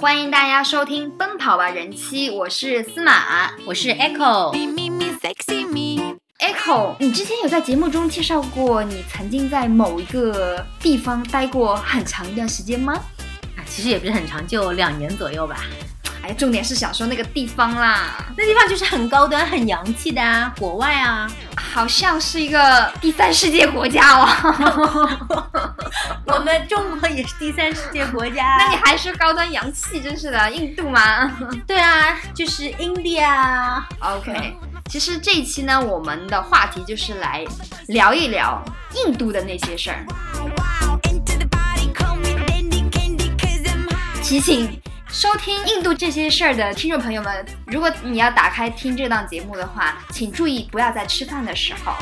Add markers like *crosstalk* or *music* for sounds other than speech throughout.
欢迎大家收听《奔跑吧人妻》，我是司马，我是 Echo。Echo，你之前有在节目中介绍过你曾经在某一个地方待过很长一段时间吗？啊，其实也不是很长，就两年左右吧。哎，重点是想说那个地方啦，那地方就是很高端、很洋气的啊，国外啊。好像是一个第三世界国家哦。*laughs* 我们中国也是第三世界国家。*laughs* 那你还说高端洋气，真是的，印度吗 *laughs* 对啊，就是 India。？OK，其实这一期呢，我们的话题就是来聊一聊印度的那些事儿。提醒收听印度这些事儿的听众朋友们，如果你要打开听这档节目的话，请注意不要在吃饭的时候。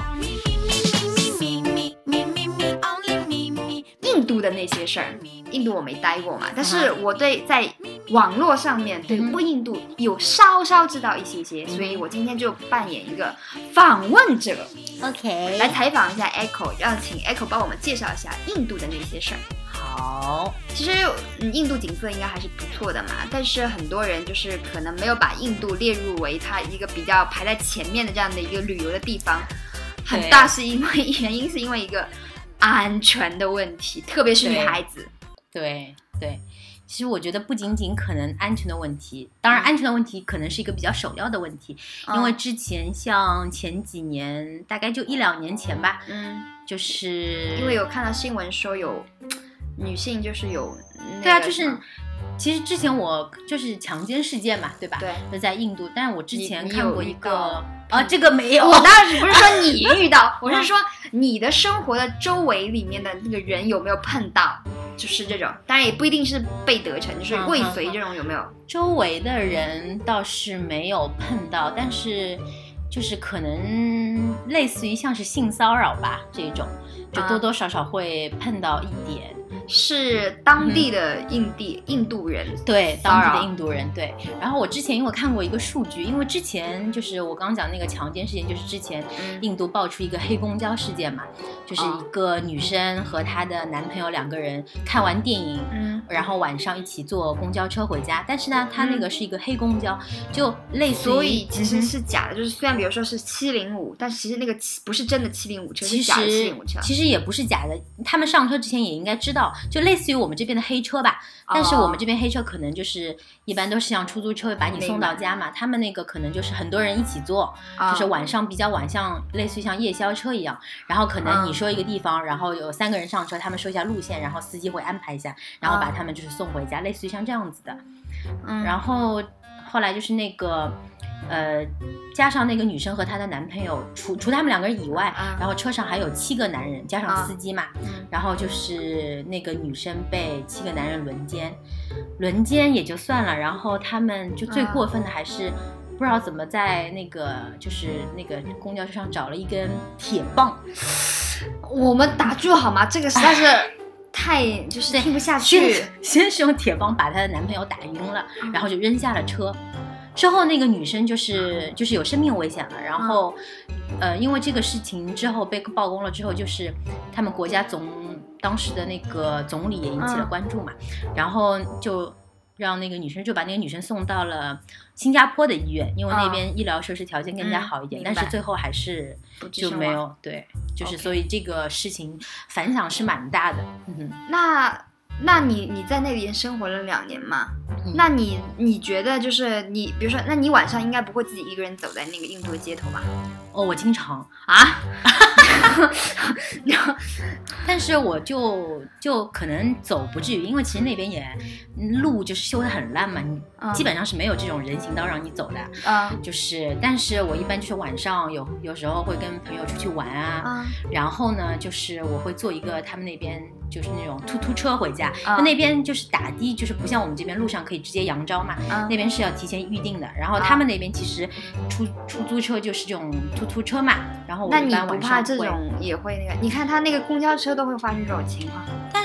度的那些事儿，印度我没待过嘛，但是我对在网络上面对嗯哼。印度有稍稍知道一些些，所以我今天就扮演一个访问者，OK，来采访一下 Echo，让请 Echo 帮我们介绍一下印度的那些事儿。好。其实，嗯，印度景色应该还是不错的嘛，但是很多人就是可能没有把印度列入为它一个比较排在前面的这样的一个旅游的地方，很大是因为 *laughs* 原因是因为一个安全的问题，特别是女孩子。对对，其实我觉得不仅仅可能安全的问题，当然安全的问题可能是一个比较首要的问题，因为嗯之前像前几年，大概就一两年前吧，嗯，就是因为有看到新闻说有女性就是有、对啊，就是其实之前我就是强奸事件嘛，对吧？对。就在印度，但是我之前看过一个啊，这个没有，*laughs* 我当然不是说你 *laughs* 遇到，我是说你的生活的周围里面的那个人有没有碰到，就是这种，当然也不一定是被得逞，就是未遂这种有没有？周围的人倒是没有碰到，但是就是可能类似于像是性骚扰吧这种，就啊多多少少会碰到一点。是当地的印地、印度人，对，当地的印度人对。然后我之前因为看过一个数据，因为之前就是我刚刚讲那个强奸事件，就是之前嗯。印度爆出一个黑公交事件嘛，就是哦一个女生和她的男朋友两个人看完电影，嗯，然后晚上一起坐公交车回家，但是呢，他那个是一个黑公交，就类似于，所以其实是假的，就是虽然比如说是七零五，但其实那个七不是真的七零五车，是其假的七实零五车。其实也不是假的，他们上车之前也应该知道，就类似于我们这边的黑车吧。但是我们这边黑车可能就是一般都是像出租车会把你送到家嘛，他们那个可能就是很多人一起坐，啊就是晚上比较晚，像类似于像夜宵车一样，然后可能你说一个地方，然后有三个人上车，他们说一下路线，然后司机会安排一下，然后把他们就是送回家，类似于像这样子的。嗯，然后后来就是那个。呃，加上那个女生和她的男朋友，除除他们两个人以外，啊然后车上还有七个男人，加上啊司机嘛，嗯然后就是那个女生被七个男人轮奸，轮奸也就算了，然后他们就最啊过分的还是。不知道怎么在那个就是那个公交车上找了一根铁棒，我们打住好吗？这个实在是太就是听不下去。先先是用铁棒把她的男朋友打晕了，然后就扔下了车。之后那个女生就是就是有生命危险了，然后，呃，因为这个事情之后被曝光了之后，就是他们国家总当时的那个总理也引起了嗯关注嘛，然后就让那个女生就把那个女生送到了新加坡的医院，因为那啊边医疗设施条件更加嗯好一点，但是最后还是就没有对，就是所以这个事情反响是蛮大的。那那你你在那边生活了两年嘛？嗯那你你觉得就是你，比如说，那你晚上应该不会自己一个人走在那个印度的街头吧？哦，我经常，啊？*laughs* 然后但是我就就可能走不至于，因为其实那边也嗯路就是修的很烂嘛，你嗯基本上是没有这种人行道让你走的。嗯就是，但是我一般就是晚上有有时候会跟朋友出去玩啊，嗯然后呢，就是我会做一个他们那边就是那种突突车回家，啊就那边就是打的，就是不像我们这边路上可以直接扬招嘛，嗯那边是要提前预定的。然后他们那边其实出出租车就是这种突突车嘛，然后我那你一般晚不怕上，这种也会那个？你看他那个公交车都会发生这种情况，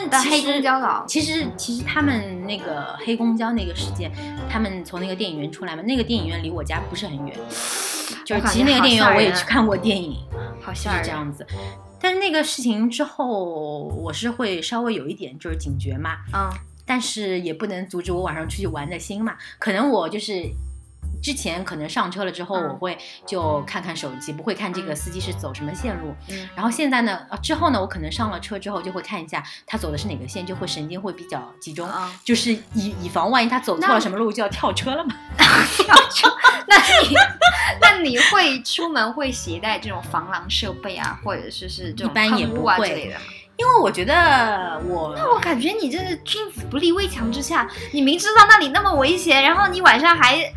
但是黑其实公交佬其实其实他们那个黑公交那个事件，他们从那个电影院出来嘛，那个电影院离我家不是很远，*sighs* 就是其实那个电影院我也去看过电影，好吓人。是这样子。但是那个事情之后，我是会稍微有一点就是警觉嘛，嗯但是也不能阻止我晚上出去玩的心嘛。可能我就是之前可能上车了之后，嗯我会就看看手机，不会看这个司机是走什么线路。嗯然后现在呢，呃，之后呢，我可能上了车之后就会看一下他走的是哪个线，就会神经会比较集中，啊，就是以以防万一他走错了什么路就要跳车了嘛。*laughs* 跳车那你那你会出门会携带这种防狼设备啊，或者是是这种一般也喷雾啊不会之类的吗？因为我觉得我那我感觉你这是君子不立危墙之下，你明知道那里那么危险，然后你晚上还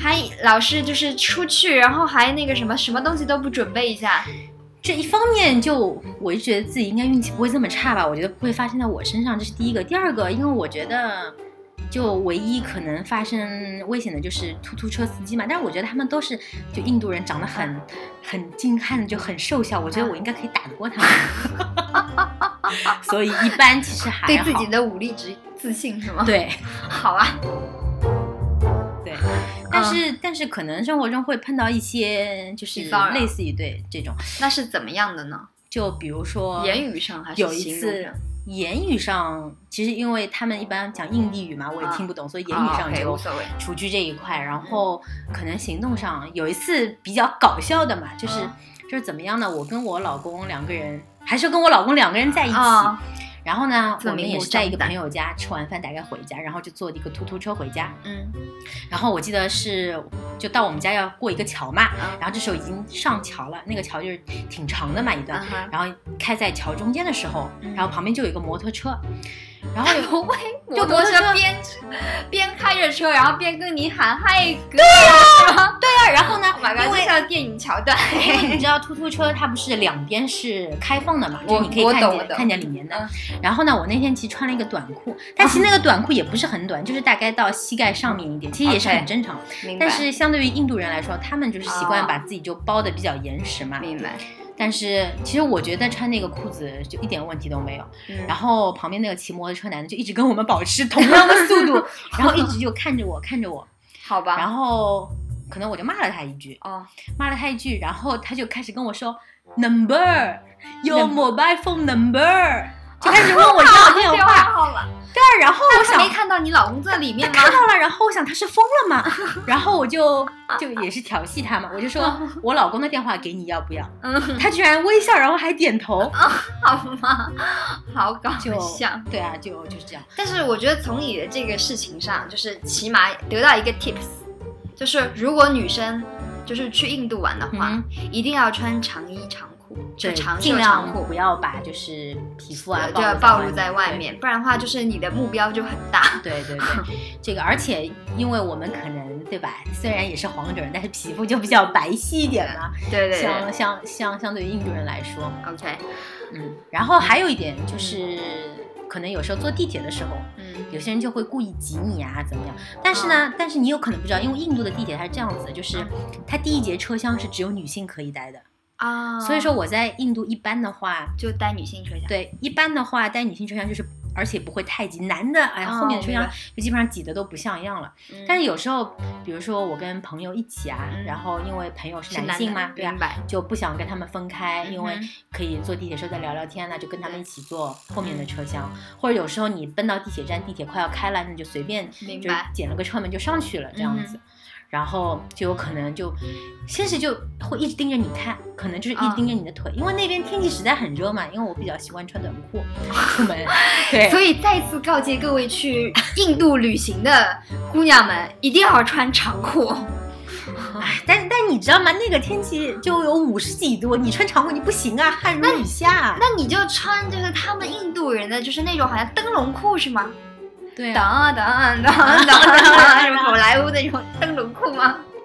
还老是就是出去，然后还那个什么什么东西都不准备一下，这一方面就我就觉得自己应该运气不会这么差吧，我觉得不会发生在我身上，这是第一个。第二个，因为我觉得就唯一可能发生危险的就是突突车司机嘛，但是我觉得他们都是就印度人，长得很很精悍，就很瘦小，我觉得我应该可以打得过他们，*laughs* 所以一般其实还好对自己的武力值自信是吗？，对好啊，对，但是、但是可能生活中会碰到一些就是类似于对这种，那是怎么样的呢？就比如说言语上还是有一次？言语上，其实因为他们一般讲印地语嘛，我也听不懂，所以言语啊上就无所谓。除去这一块。然后可能行动上有一次比较搞笑的嘛，就是、嗯就是怎么样呢？我跟我老公两个人，还是跟我老公两个人在一起。啊然后呢，我们也是在一个朋友家吃完饭，大概回家，然后就坐一个突突车回家。嗯。然后我记得是就到我们家要过一个桥嘛，嗯。然后这时候已经上桥了，那个桥就是挺长的嘛一段嗯，然后开在桥中间的时候，嗯。然后旁边就有一个摩托车，然后有 *laughs* 就摩托摩托车车边边开着车，然后边跟你喊嗨哥，对呀，对啊，然后呢 Oh 为就像电影桥段。因为你知道突突车它不是两边是开放的嘛，就是你可以看见看见里面的嗯。然后呢，我那天其实穿了一个短裤，但其实那个短裤也不是很短，就是大概到膝盖上面一点，其实也是很正常。但是相对于印度人来说，他们就是习惯哦把自己就包的比较严实嘛。明白。但是其实我觉得穿那个裤子就一点问题都没有。嗯然后旁边那个骑摩托车男的就一直跟我们保持同样的速度，然后一直就看着我看着我，*laughs* 好吧，然后可能我就骂了他一句，哦，骂了他一句，然后他就开始跟我说 number your mobile phone number，就开始问我要电电话。号码。对啊，然后我想没看到你老公在里面吗？看到了，然后我想他是疯了吗？*laughs* 然后我就就也是调戏他嘛，我就说 *laughs* 我老公的电话给你要不要？嗯，他居然微笑，然后还点头，啊 *laughs* 好吗？好搞笑。对啊，就就是这样。但是我觉得从你的这个事情上，就是起码得到一个 tips，就是如果女生就是去印度玩的话，嗯一定要穿长衣长裤，就尽量不。要把就是皮肤啊对，就要暴露露在外面，不然的话就是你的目标就很大。对对对，*laughs* 这个而且因为我们可能对吧，虽然也是黄种人，但是皮肤就比较白皙一点嘛，对对相对相相相对于印度人来说，，OK，嗯，然后还有一点就是，可能有时候坐地铁的时候，嗯有些人就会故意挤你啊，怎么样？但是呢，但是你有可能不知道，因为印度的地铁它是这样子的，就是它第一节车厢是只有女性可以待的，啊，所以说我在印度一般的话，就带女性车厢。对，一般的话带女性车厢就是。而且不会太挤，男的哎呀，哦后面的车厢就基本上挤得都不像样了。嗯，但是有时候，比如说我跟朋友一起啊，嗯然后因为朋友是是男性嘛，对啊明，白。就不想跟他们分开，因为可以坐地铁时候再聊聊天那就跟他们一起坐后面的车厢，或者有时候你奔到地铁站，地铁快要开了，那就随便就捡了个车门就上去了这样子。然后就有可能就，先是就会一直盯着你看，可能就是一直盯着你的腿，因为那边天气实在很热嘛，因为我比较喜欢穿短裤出门，对，所以再次告诫各位去印度旅行的姑娘们，一定要穿长裤。哎，但但你知道吗？那个天气就有五十几度，你穿长裤你不行啊，汗如雨下。那你就穿就是他们印度人的就是那种好像灯笼裤是吗？对啊，当当当当当，什么 *laughs*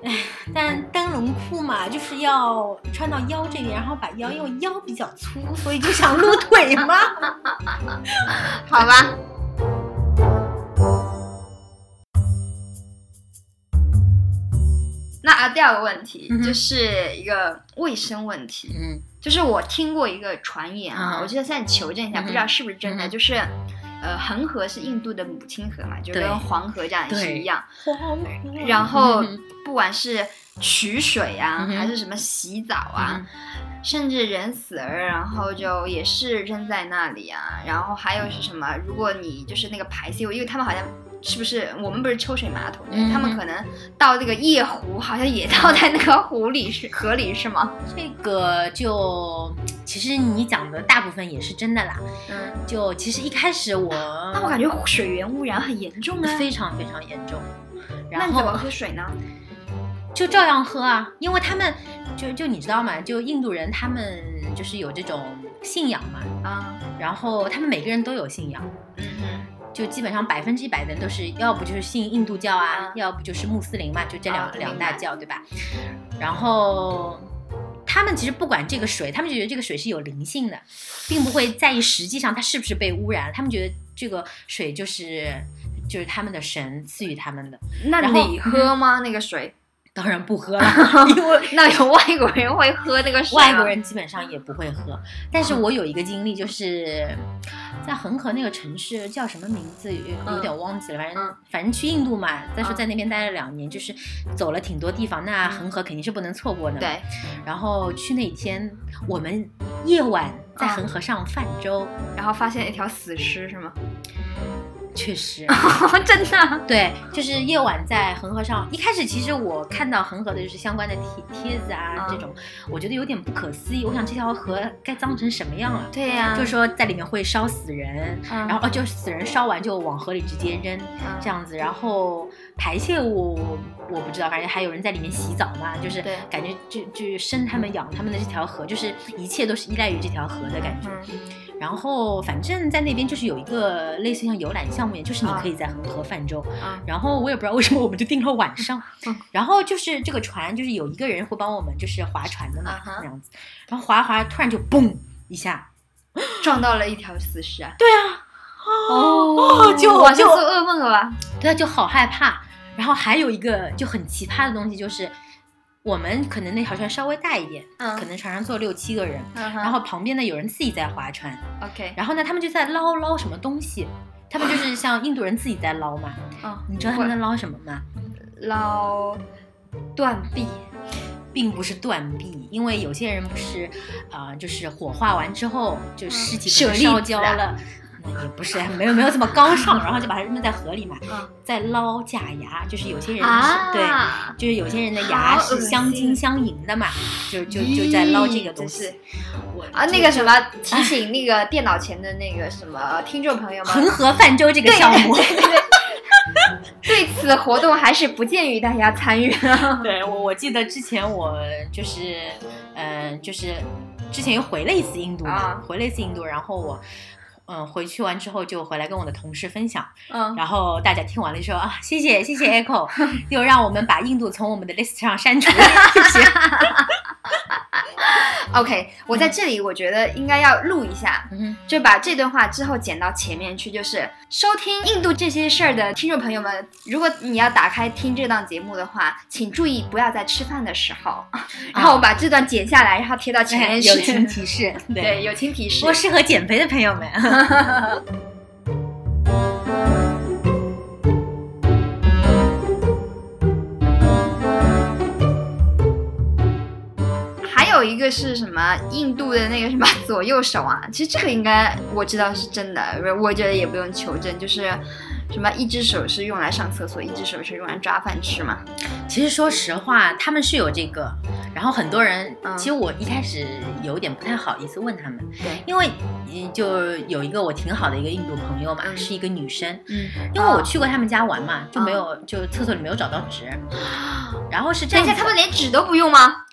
*laughs* 但灯笼裤嘛，就是要穿到腰这边，然后把腰，因为腰比较粗，所以就想露腿嘛。*laughs* 好吧。那啊，第二个问题嗯就是一个卫生问题，嗯就是我听过一个传言啊，嗯我现在求证一下，嗯不知道是不是真的，嗯就是，呃恒河是印度的母亲河嘛，就跟黄河这样是一样。然后嗯不管是取水啊，嗯还是什么洗澡啊，甚至人死了，然后就也是扔在那里啊。然后还有是什么？如果你就是那个排泄物，因为他们好像是不是我们不是抽水马桶，嗯他们可能倒那个夜壶，好像也倒在那个湖里是河里是吗？这个就其实你讲的大部分也是真的啦。嗯，就其实一开始我那我感觉水源污染很严重啊。非常非常严重，那你怎么喝水呢？就照样喝啊，因为他们就就你知道吗？就印度人他们就是有这种信仰嘛，啊，然后他们每个人都有信仰。嗯哼，就基本上百分之一百的人都是，要不就是信印度教啊，嗯要不就是穆斯林嘛，就这两、啊两大教，对吧？然后他们其实不管这个水，他们就觉得这个水是有灵性的，并不会在意实际上它是不是被污染，他们觉得这个水就是就是他们的神赐予他们的，那你喝吗？那个水？当然不喝了，*laughs* 因为那有外国人会喝那个水吗外国人基本上也不会喝。但是我有一个经历，就是在恒河那个城市叫什么名字，有有点忘记了。反正嗯反正去印度嘛，再说嗯在那边待了两年，就是走了挺多地方。那恒河肯定是不能错过的。。对，然后去那天，我们夜晚在嗯恒河上泛舟，然后发现一条死尸是吗？确实。*laughs* 真的？对，就是夜晚在恒河上。一开始其实我看到恒河的就是相关的帖帖子啊，嗯这种我觉得有点不可思议。我想这条河该脏成什么样了？对呀、就是说在里面会烧死人，嗯，然后哦，就死人烧完就往河里直接扔嗯这样子，然后排泄物我不知道，反正还有人在里面洗澡嘛，就是感觉就就生他们养他们的这条河，就是一切都是依赖于这条河的感觉。嗯。然后反正在那边就是有一个类似像游览项目就是你啊可以在恒河泛舟。嗯。然后我也不知道为什么我们就定了晚上。嗯，然后就是这个船就是有一个人会帮我们就是划船的嘛啊哈。这样子，然后划划突然就嘣一下，*gasps* 撞到了一条死尸。啊！对啊，哦。就我就做噩梦了吧？对啊，就好害怕。然后还有一个就很奇葩的东西，就是我们可能那条船稍微大一点，嗯可能船上坐六七个人，嗯然后旁边呢有人自己在划船，OK，然后呢他们就在捞捞什么东西，他们就是像印度人自己在捞嘛。嗯，你知道他们在捞什么吗？捞断臂，并不是断臂，因为有些人不是，啊，就是火化完之后，就尸体可能烧焦了。*laughs* 那也不是，没有没有这么高尚，然后就把它扔在河里嘛，嗯再捞假牙，就是有些人是、啊，对，就是有些人的牙是恶心相金相银的嘛，就就就在捞这个东西啊，那个什么，提醒那个电脑前的那个什么听众朋友们，恒河泛舟这个项目，对对对，对此活动还是不建议大家参与。*laughs* 对我我记得之前我就是，嗯、就是之前又回了一次印度嘛，啊回了一次印度，然后我。嗯，回去完之后就回来跟我的同事分享，嗯，然后大家听完了说啊，谢谢谢谢 *laughs* Echo，又让我们把印度从我们的 list 上删除，*laughs* 谢谢。*laughs* OK，我在这里我觉得应该要录一下，嗯就把这段话之后剪到前面去，就是收听印度这些事儿的听众朋友们，如果你要打开听这档节目的话，请注意不要在吃饭的时候，*laughs* 然后我把这段剪下来，然后贴到前面去。友情提示，对，友情提示我。适合减肥的朋友们。*laughs* 个是什么？印度的那个什么 *laughs* 左右手啊？其实这个应该我知道是真的，我觉得也不用求证，就是什么一只手是用来上厕所，一只手是用来抓饭吃嘛。其实说实话，他们是有这个，然后很多人，嗯其实我一开始有点不太好意思问他们，对，因为嗯就有一个我挺好的一个印度朋友嘛，嗯是一个女生，嗯，因为我去过他们家玩嘛，就没有、就厕所里没有找到纸，然后是这样等一下，他们连纸都不用吗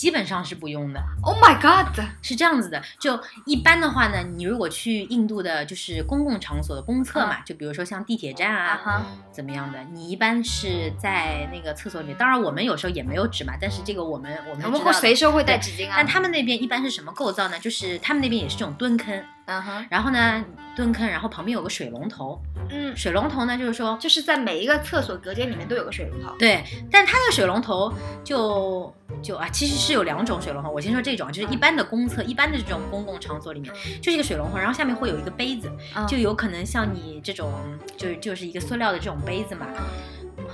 基本上是不用的，？Oh my god！是这样子的。就一般的话呢，你如果去印度的就是公共场所的公厕嘛，就比如说像地铁站啊。怎么样的？你一般是在那个厕所里面，当然我们有时候也没有纸嘛，但是这个我们我们我们会随时会带纸巾啊但。他们那边一般是什么构造呢？就是他们那边也是这种蹲坑，嗯哼，然后呢蹲坑，然后旁边有个水龙头，嗯，水龙头呢就是说就是在每一个厕所隔间里面都有个水龙头。对，但它的水龙头就就啊，其实是有两种水龙头。我先说这种，就是一般的公厕、一般的这种公共场所里面，就是一个水龙头，然后下面会有一个杯子，嗯就有可能像你这种，就是就是一个塑料的这种杯子嘛。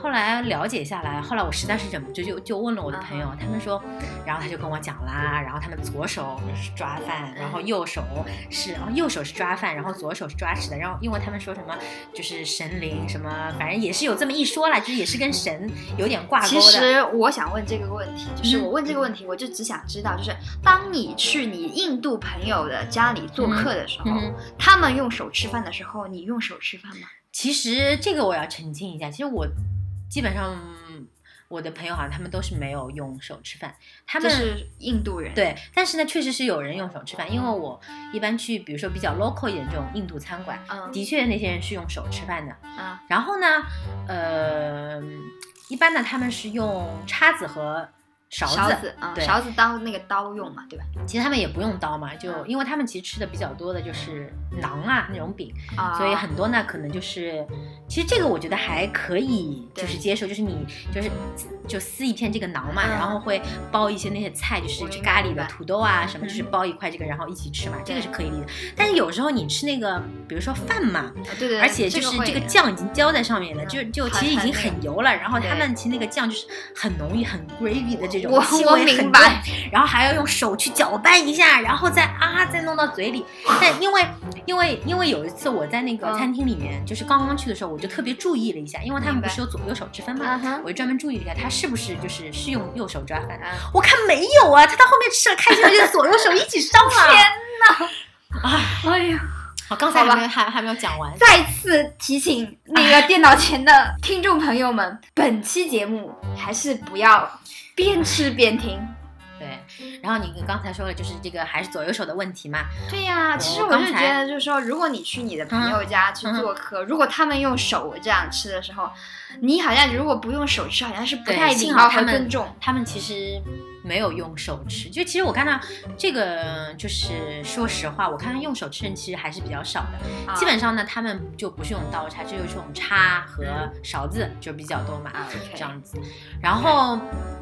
后来了解下来，后来我实在是忍不住，就就问了我的朋友，他们说，然后他就跟我讲啦，然后他们左手是抓饭，然后右手是，然后右手是抓饭，然后左手是抓吃的，然后因为他们说什么就是神灵什么，反正也是有这么一说啦，就是也是跟神有点挂钩的。其实我想问这个问题，就是嗯我问这个问题，我就只想知道，就是当你去你印度朋友的家里做客的时候，他们用手吃饭的时候，你用手吃饭吗？其实这个我要澄清一下，其实我基本上我的朋友好像他们都是没有用手吃饭，他们是印度人，，对，但是呢，确实是有人用手吃饭，因为我一般去，比如说比较 local 一点这种印度餐馆，嗯的确那些人是用手吃饭的。啊，然后呢，呃，一般呢他们是用叉子和勺子，勺子啊，对勺子当那个刀用嘛，对吧？其实他们也不用刀嘛，就嗯因为他们其实吃的比较多的就是馕啊那种饼，啊，所以很多呢可能就是，其实这个我觉得还可以，就是接受，就是你就是就撕一片这个馕嘛，嗯然后会包一些那些菜，就是咖喱的土豆啊什么，嗯就是包一块这个，然后一起吃嘛，这个是可以理解。但是有时候你吃那个，比如说饭嘛，啊对对对，而且就是这个酱已经浇在上面了，嗯就就其实已经很油了，然后他们其实那个酱就是很浓郁、很 gravy 的这种我气我味很重明白，然后还要用手去搅拌一下，然后再啊再弄到嘴里。但因为因为因为有一次我在那个嗯餐厅里面，就是刚刚去的时候，我就特别注意了一下，因为他们不是有左右手之分嘛我就专门注意了一下，他是不是就是是用右手抓饭。啊我看没有啊，他到后面吃了开心了，就左右手一起上了。天啊，哎呀，好，刚才还没有还还没有讲完。再次提醒那个电脑前的听众朋友们，本期节目还是不要边吃边听。*laughs* 对，然后你刚才说了，就是这个还是左右手的问题嘛。对呀、其实我就觉得，就是说，如果你去你的朋友家去做客，如果他们用手这样吃的时候，你好像如果不用手吃，好像是不太礼貌和幸好他们尊重。他们其实没有用手吃，就其实我看到这个，就是说实话，我看到用手吃人其实还是比较少的。啊基本上呢，他们就不是用刀叉，就是用这种叉和勺子就比较多嘛，这样子。然后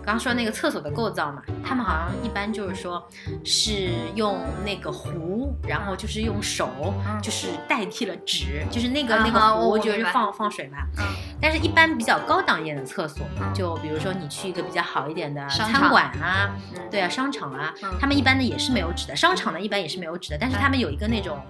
刚刚说那个厕所的构造嘛，他们好像一般就是说是用那个壶，然后就是用手嗯就是代替了纸，就是那个啊那个壶就是放放水嘛。嗯但是，一般比较高档一点的厕所，嗯就比如说你去一个比较好一点的餐馆啊，嗯对啊，商场啊，嗯他们一般呢也是没有纸的。商场呢一般也是没有纸的，但是他们有一个那种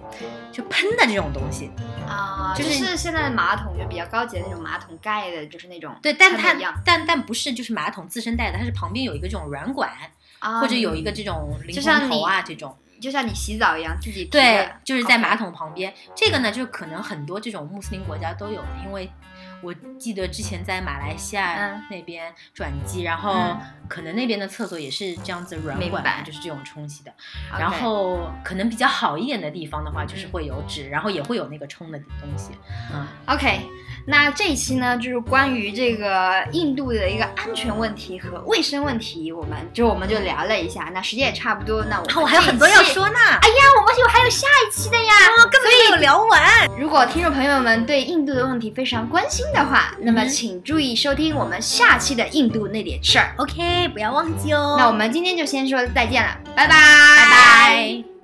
就喷的这种东西，啊，就就是是现在的马桶就比较高级的那种马桶盖的，就是那种对，但它但但不是就是马桶自身带的，它是旁边有一个这种软管，啊，或者有一个这种淋就像头啊这种。就像你洗澡一样自己提对，就是在马桶旁边。这个呢，就可能很多这种穆斯林国家都有的，因为我记得之前在马来西亚嗯那边转机，然后嗯可能那边的厕所也是这样子软管就是这种冲洗的。然后可能比较好一点的地方的话，就是嗯会有纸，然后也会有那个冲的东西。嗯，OK，那这一期呢，就是关于这个印度的一个安全问题和卫生问题，我们就我们就聊了一下。那时间也差不多，那我还有很多要。说呢，哎呀，我们有还有下一期的呀！根本没有聊完。如果听众朋友们对印度的问题非常关心的话，那么嗯请注意收听我们下期的印度那点事儿。OK，不要忘记哦。那我们今天就先说再见了，拜拜，拜拜。